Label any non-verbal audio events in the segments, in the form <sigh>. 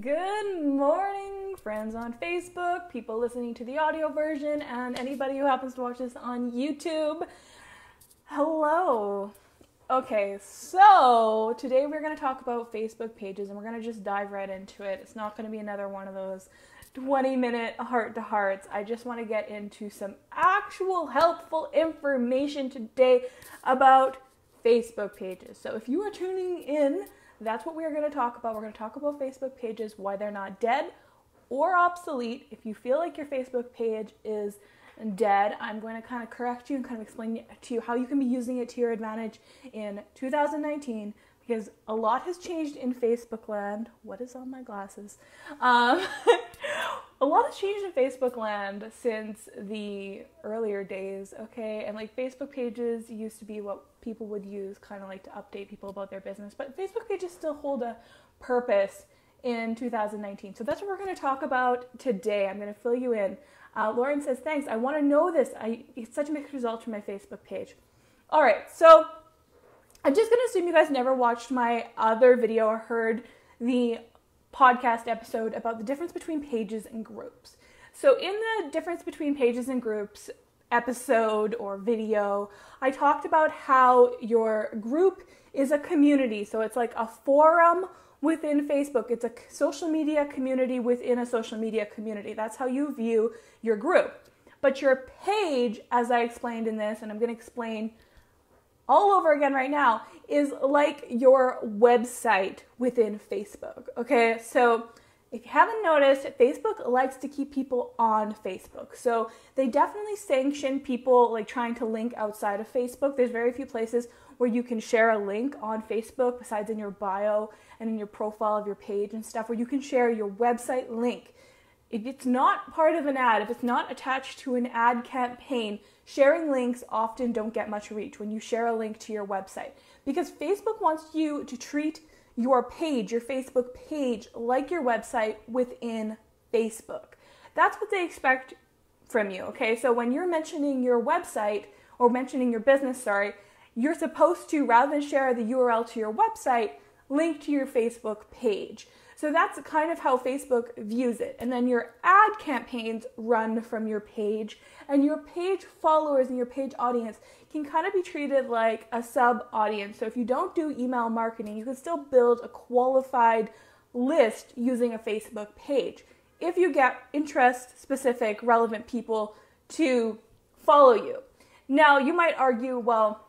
Good morning, friends on Facebook, people listening to the audio version, and anybody who happens to watch this on YouTube. Hello. Okay, so today we're going to talk about Facebook pages and we're going to just dive right into it. It's not going to be another one of those 20 minute heart to hearts. I just want to get into some actual helpful information today about Facebook pages. So if you are tuning in, that's what we are going to talk about. We're going to talk about Facebook pages, why they're not dead or obsolete. If you feel like your Facebook page is dead, I'm going to kind of correct you and kind of explain to you how you can be using it to your advantage in 2019 because a lot has changed in Facebook land. What is on my glasses? Um, <laughs> a lot has changed in Facebook land since the earlier days, okay? And like Facebook pages used to be what people would use kind of like to update people about their business, but Facebook pages still hold a purpose in 2019. So that's what we're going to talk about today. I'm going to fill you in. Uh, Lauren says, Thanks. I want to know this. I, it's such a mixed result from my Facebook page. All right, so I'm just going to assume you guys never watched my other video or heard the podcast episode about the difference between pages and groups. So, in the difference between pages and groups episode or video, I talked about how your group is a community. So, it's like a forum within Facebook, it's a social media community within a social media community. That's how you view your group. But your page, as I explained in this, and I'm going to explain all over again right now is like your website within Facebook. Okay, so if you haven't noticed, Facebook likes to keep people on Facebook. So they definitely sanction people like trying to link outside of Facebook. There's very few places where you can share a link on Facebook besides in your bio and in your profile of your page and stuff where you can share your website link. If it's not part of an ad, if it's not attached to an ad campaign, sharing links often don't get much reach when you share a link to your website because Facebook wants you to treat your page, your Facebook page, like your website within Facebook. That's what they expect from you, okay? So when you're mentioning your website or mentioning your business, sorry, you're supposed to, rather than share the URL to your website, link to your Facebook page. So that's kind of how Facebook views it. And then your ad campaigns run from your page, and your page followers and your page audience can kind of be treated like a sub audience. So if you don't do email marketing, you can still build a qualified list using a Facebook page. If you get interest specific, relevant people to follow you. Now, you might argue, well,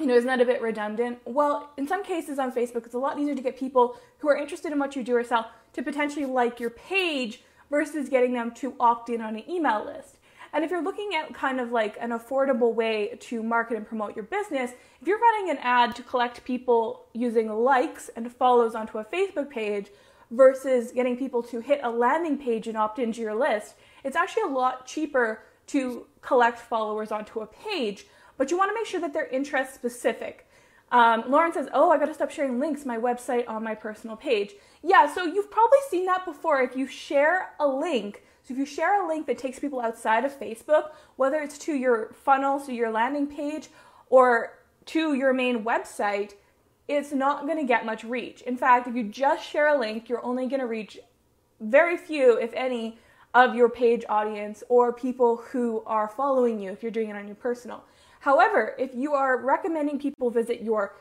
you know, isn't that a bit redundant? Well, in some cases on Facebook, it's a lot easier to get people who are interested in what you do or sell to potentially like your page versus getting them to opt in on an email list. And if you're looking at kind of like an affordable way to market and promote your business, if you're running an ad to collect people using likes and follows onto a Facebook page versus getting people to hit a landing page and opt into your list, it's actually a lot cheaper to collect followers onto a page but you want to make sure that they're interest specific. Um, Lauren says, Oh, I got to stop sharing links my website on my personal page. Yeah, so you've probably seen that before. If you share a link, so if you share a link that takes people outside of Facebook, whether it's to your funnel, so your landing page, or to your main website, it's not going to get much reach. In fact, if you just share a link, you're only going to reach very few, if any, of your page audience or people who are following you if you're doing it on your personal. However, if you are recommending people visit your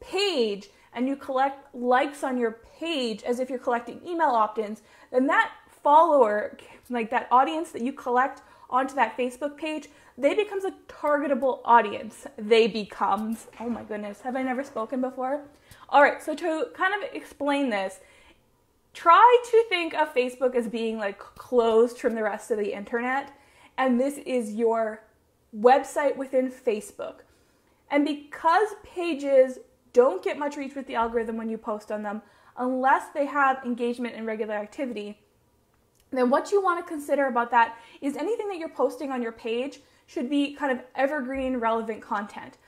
page and you collect likes on your page as if you're collecting email opt ins, then that follower, like that audience that you collect onto that Facebook page, they becomes a targetable audience. They becomes, oh my goodness, have I never spoken before? All right, so to kind of explain this, try to think of Facebook as being like closed from the rest of the internet, and this is your website within Facebook. And because pages don't get much reach with the algorithm when you post on them, unless they have engagement and regular activity, then what you want to consider about that is anything that you're posting on your page should be kind of evergreen, relevant content.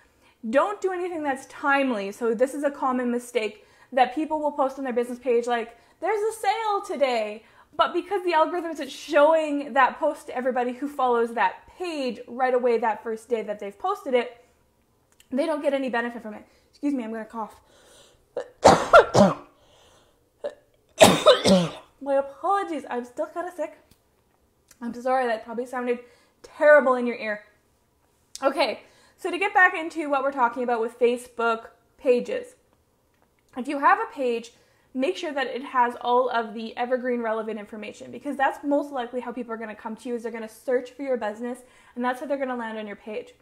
Don't do anything that's timely. So, this is a common mistake that people will post on their business page like, there's a sale today. But because the algorithm isn't showing that post to everybody who follows that page right away that first day that they've posted it, they don't get any benefit from it. Excuse me, I'm going to cough. <coughs> My apologies. I'm still kind of sick. I'm sorry, that probably sounded terrible in your ear. Okay, so to get back into what we're talking about with Facebook pages, if you have a page, make sure that it has all of the evergreen relevant information because that's most likely how people are going to come to you is they're going to search for your business and that's how they're going to land on your page.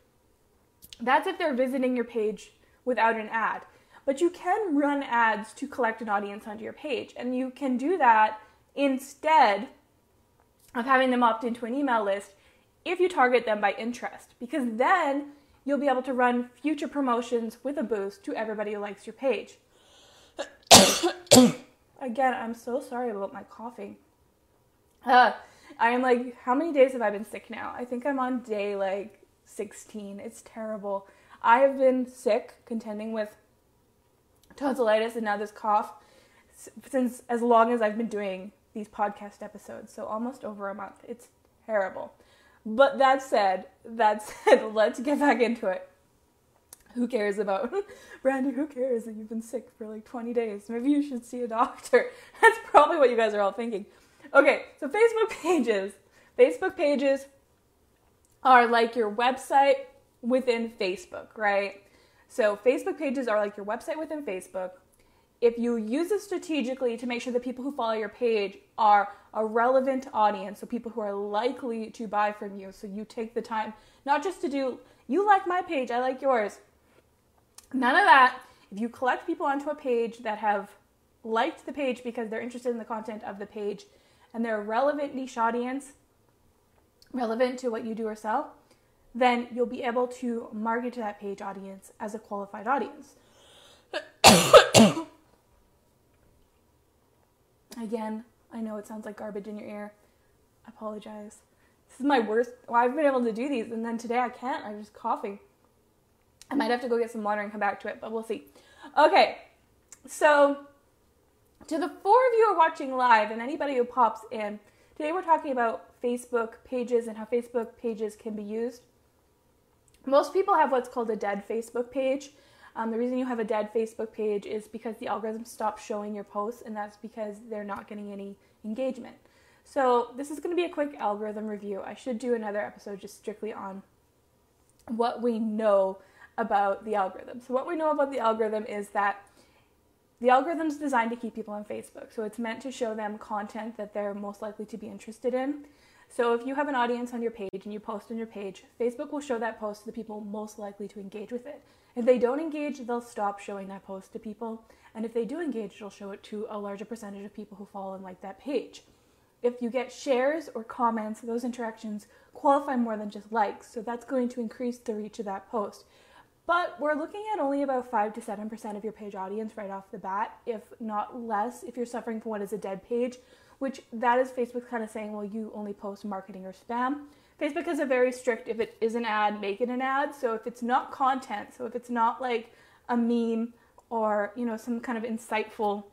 That's if they're visiting your page without an ad. But you can run ads to collect an audience onto your page and you can do that instead of having them opt into an email list if you target them by interest because then you'll be able to run future promotions with a boost to everybody who likes your page. <coughs> <coughs> Again, I'm so sorry about my coughing. Uh, I am like, how many days have I been sick now? I think I'm on day like 16. It's terrible. I have been sick, contending with tonsillitis and now this cough since as long as I've been doing these podcast episodes. So almost over a month. It's terrible. But that said, that <laughs> said, let's get back into it. Who cares about <laughs> Brandy? Who cares that you've been sick for like 20 days? Maybe you should see a doctor. <laughs> That's probably what you guys are all thinking. Okay, so Facebook pages. Facebook pages are like your website within Facebook, right? So Facebook pages are like your website within Facebook. If you use it strategically to make sure the people who follow your page are a relevant audience, so people who are likely to buy from you, so you take the time not just to do, you like my page, I like yours. None of that. If you collect people onto a page that have liked the page because they're interested in the content of the page and they're a relevant niche audience, relevant to what you do or sell, then you'll be able to market to that page audience as a qualified audience. <coughs> Again, I know it sounds like garbage in your ear. I apologize. This is my worst. Well, I've been able to do these, and then today I can't. I'm just coughing. I might have to go get some water and come back to it, but we'll see. Okay, so to the four of you who are watching live and anybody who pops in, today we're talking about Facebook pages and how Facebook pages can be used. Most people have what's called a dead Facebook page. Um, the reason you have a dead Facebook page is because the algorithm stops showing your posts, and that's because they're not getting any engagement. So, this is going to be a quick algorithm review. I should do another episode just strictly on what we know about the algorithm. So, what we know about the algorithm is that the algorithm is designed to keep people on Facebook. So, it's meant to show them content that they're most likely to be interested in. So if you have an audience on your page and you post on your page, Facebook will show that post to the people most likely to engage with it. If they don't engage, they'll stop showing that post to people. And if they do engage, it'll show it to a larger percentage of people who follow and like that page. If you get shares or comments, those interactions qualify more than just likes, so that's going to increase the reach of that post. But we're looking at only about 5 to 7% of your page audience right off the bat, if not less, if you're suffering from what is a dead page, which that is Facebook kind of saying, well, you only post marketing or spam. Facebook is a very strict, if it is an ad, make it an ad. So if it's not content, so if it's not like a meme or, you know, some kind of insightful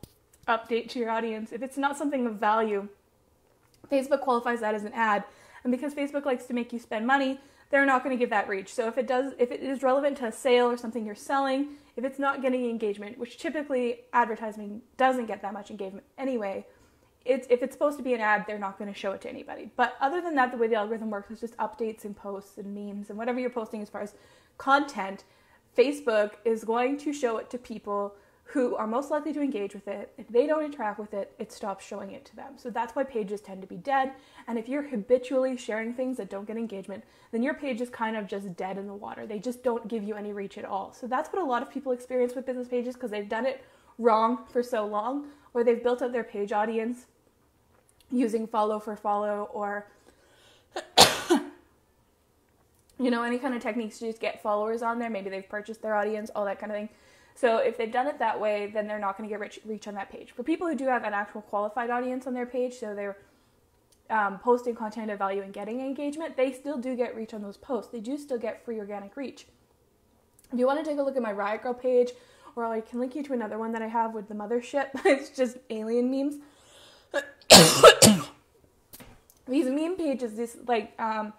update to your audience, if it's not something of value, Facebook qualifies that as an ad. And because Facebook likes to make you spend money, they're not going to give that reach. So if it does, if it is relevant to a sale or something you're selling, if it's not getting engagement, which typically advertising doesn't get that much engagement anyway, it's if it's supposed to be an ad, they're not going to show it to anybody. But other than that, the way the algorithm works is just updates and posts and memes and whatever you're posting as far as content. Facebook is going to show it to people who are most likely to engage with it. If they don't interact with it, it stops showing it to them. So that's why pages tend to be dead. And if you're habitually sharing things that don't get engagement, then your page is kind of just dead in the water. They just don't give you any reach at all. So that's what a lot of people experience with business pages because they've done it wrong for so long, or they've built up their page audience using follow for follow or <coughs> you know any kind of techniques to just get followers on there maybe they've purchased their audience all that kind of thing so if they've done it that way then they're not going to get rich, reach on that page. For people who do have an actual qualified audience on their page so they're um, posting content of value and getting engagement they still do get reach on those posts. They do still get free organic reach. If you want to take a look at my riot girl page or i can link you to another one that i have with the mothership <laughs> it's just alien memes. <coughs> These meme pages, these like um,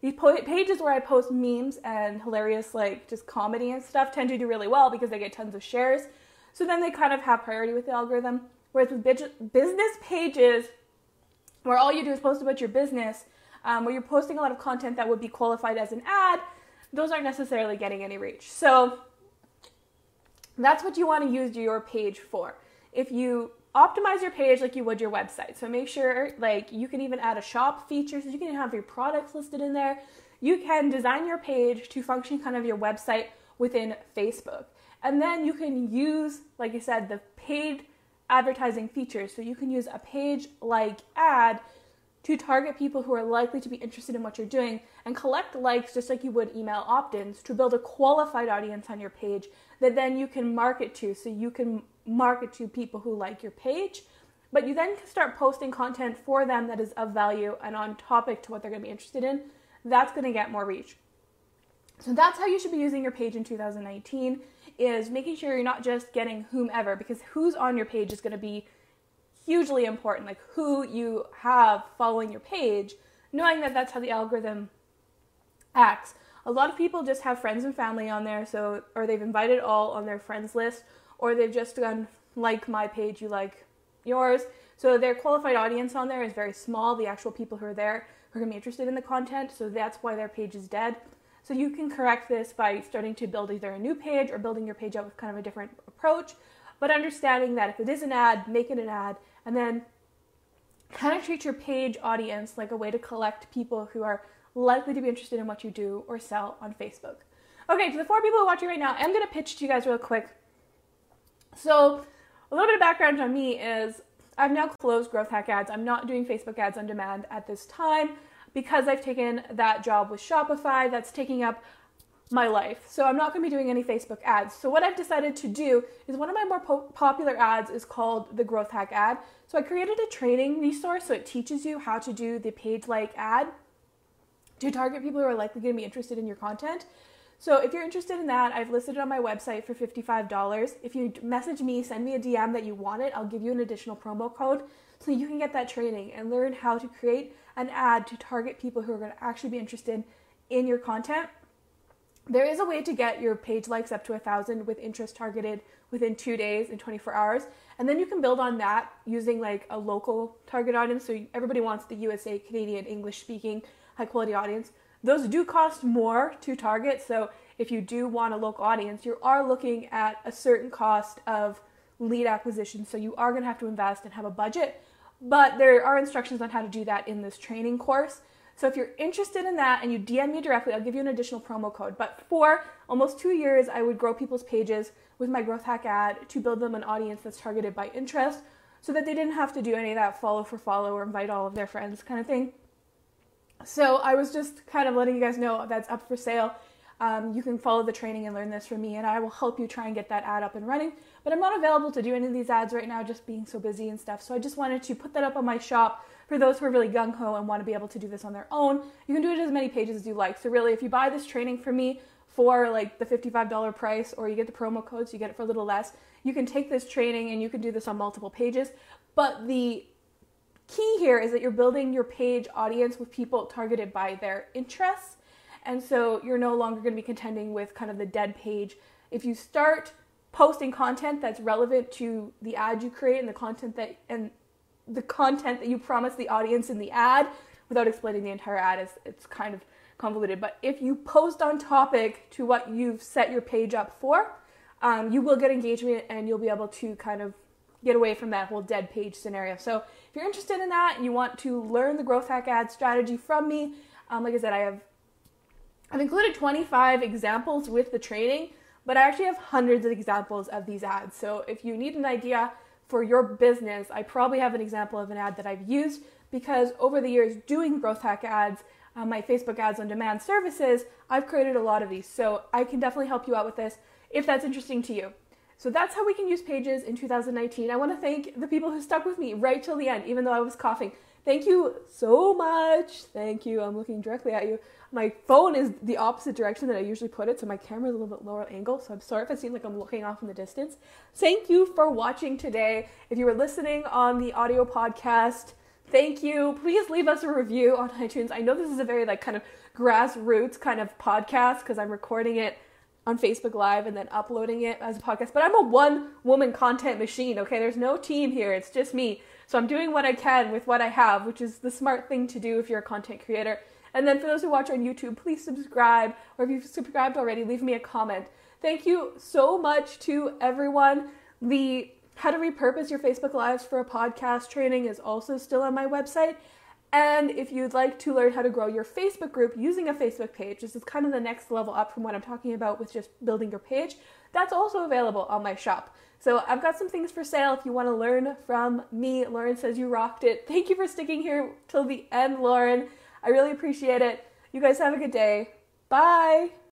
these pages where I post memes and hilarious like just comedy and stuff tend to do really well because they get tons of shares. So then they kind of have priority with the algorithm. Whereas with business pages, where all you do is post about your business, um, where you're posting a lot of content that would be qualified as an ad, those aren't necessarily getting any reach. So that's what you want to use your page for. If you optimize your page like you would your website, so make sure like you can even add a shop feature so you can have your products listed in there. You can design your page to function kind of your website within Facebook. And then you can use, like I said, the paid advertising features. So you can use a page like ad to target people who are likely to be interested in what you're doing and collect likes just like you would email opt ins to build a qualified audience on your page that then you can market to. So you can market to people who like your page, but you then can start posting content for them that is of value and on topic to what they're going to be interested in. That's going to get more reach. So that's how you should be using your page in 2019 is making sure you're not just getting whomever because who's on your page is going to be hugely important like who you have following your page knowing that that's how the algorithm acts a lot of people just have friends and family on there so or they've invited all on their friends list or they've just done like my page you like yours so their qualified audience on there is very small the actual people who are there are going to be interested in the content so that's why their page is dead so you can correct this by starting to build either a new page or building your page out with kind of a different approach, but understanding that if it is an ad, make it an ad, and then kind of treat your page audience like a way to collect people who are likely to be interested in what you do or sell on Facebook. Okay, to the four people are watching right now, I'm going to pitch to you guys real quick. So, a little bit of background on me is I've now closed Growth Hack ads. I'm not doing Facebook ads on demand at this time because I've taken that job with Shopify that's taking up my life. So I'm not going to be doing any Facebook ads. So what I've decided to do is one of my more po- popular ads is called the Growth Hack ad. So I created a training resource so it teaches you how to do the page like ad to target people who are likely going to be interested in your content. So if you're interested in that, I've listed it on my website for $55. If you message me, send me a DM that you want it, I'll give you an additional promo code so you can get that training and learn how to create an ad to target people who are going to actually be interested in your content. There is a way to get your page likes up to a thousand with interest targeted within two days and 24 hours. And then you can build on that using like a local target audience. So everybody wants the USA, Canadian, English speaking, high quality audience. Those do cost more to target. So if you do want a local audience, you are looking at a certain cost of lead acquisition. So you are going to have to invest and have a budget. But there are instructions on how to do that in this training course. So if you're interested in that and you DM me directly, I'll give you an additional promo code. But for almost two years, I would grow people's pages with my growth hack ad to build them an audience that's targeted by interest so that they didn't have to do any of that follow for follow or invite all of their friends kind of thing. So I was just kind of letting you guys know that's up for sale. Um, you can follow the training and learn this from me, and I will help you try and get that ad up and running. But I'm not available to do any of these ads right now, just being so busy and stuff. So I just wanted to put that up on my shop for those who are really gung ho and want to be able to do this on their own. You can do it as many pages as you like. So really, if you buy this training from me for like the $55 price, or you get the promo codes, you get it for a little less, you can take this training and you can do this on multiple pages. But the key here is that you're building your page audience with people targeted by their interests. And so you're no longer going to be contending with kind of the dead page. If you start posting content that's relevant to the ad you create and the content that and the content that you promise the audience in the ad without explaining the entire ad is it's kind of convoluted but if you post on topic to what you've set your page up for um, you will get engagement and you'll be able to kind of get away from that whole dead page scenario so you're interested in that and you want to learn the growth hack ad strategy from me um, like i said i have i've included 25 examples with the training but I actually have hundreds of examples of these ads. So if you need an idea for your business, I probably have an example of an ad that I've used because over the years doing growth hack ads, uh, my Facebook ads on demand services, I've created a lot of these. So I can definitely help you out with this if that's interesting to you. So that's how we can use pages in 2019. I want to thank the people who stuck with me right till the end, even though I was coughing. Thank you so much. Thank you. I'm looking directly at you. My phone is the opposite direction that I usually put it, so my camera is a little bit lower angle. So I'm sorry if it seems like I'm looking off in the distance. Thank you for watching today. If you were listening on the audio podcast, thank you. Please leave us a review on <laughs> iTunes. I know this is a very like kind of grassroots kind of podcast because I'm recording it on Facebook Live and then uploading it as a podcast. But I'm a one woman content machine, okay? There's no team here, it's just me. So I'm doing what I can with what I have, which is the smart thing to do if you're a content creator. And then for those who watch on YouTube, please subscribe, or if you've subscribed already, leave me a comment. Thank you so much to everyone. The how to repurpose your Facebook Lives for a podcast training is also still on my website. And if you'd like to learn how to grow your Facebook group using a Facebook page, this is kind of the next level up from what I'm talking about with just building your page, that's also available on my shop. So I've got some things for sale if you want to learn from me. Lauren says you rocked it. Thank you for sticking here till the end, Lauren. I really appreciate it. You guys have a good day. Bye.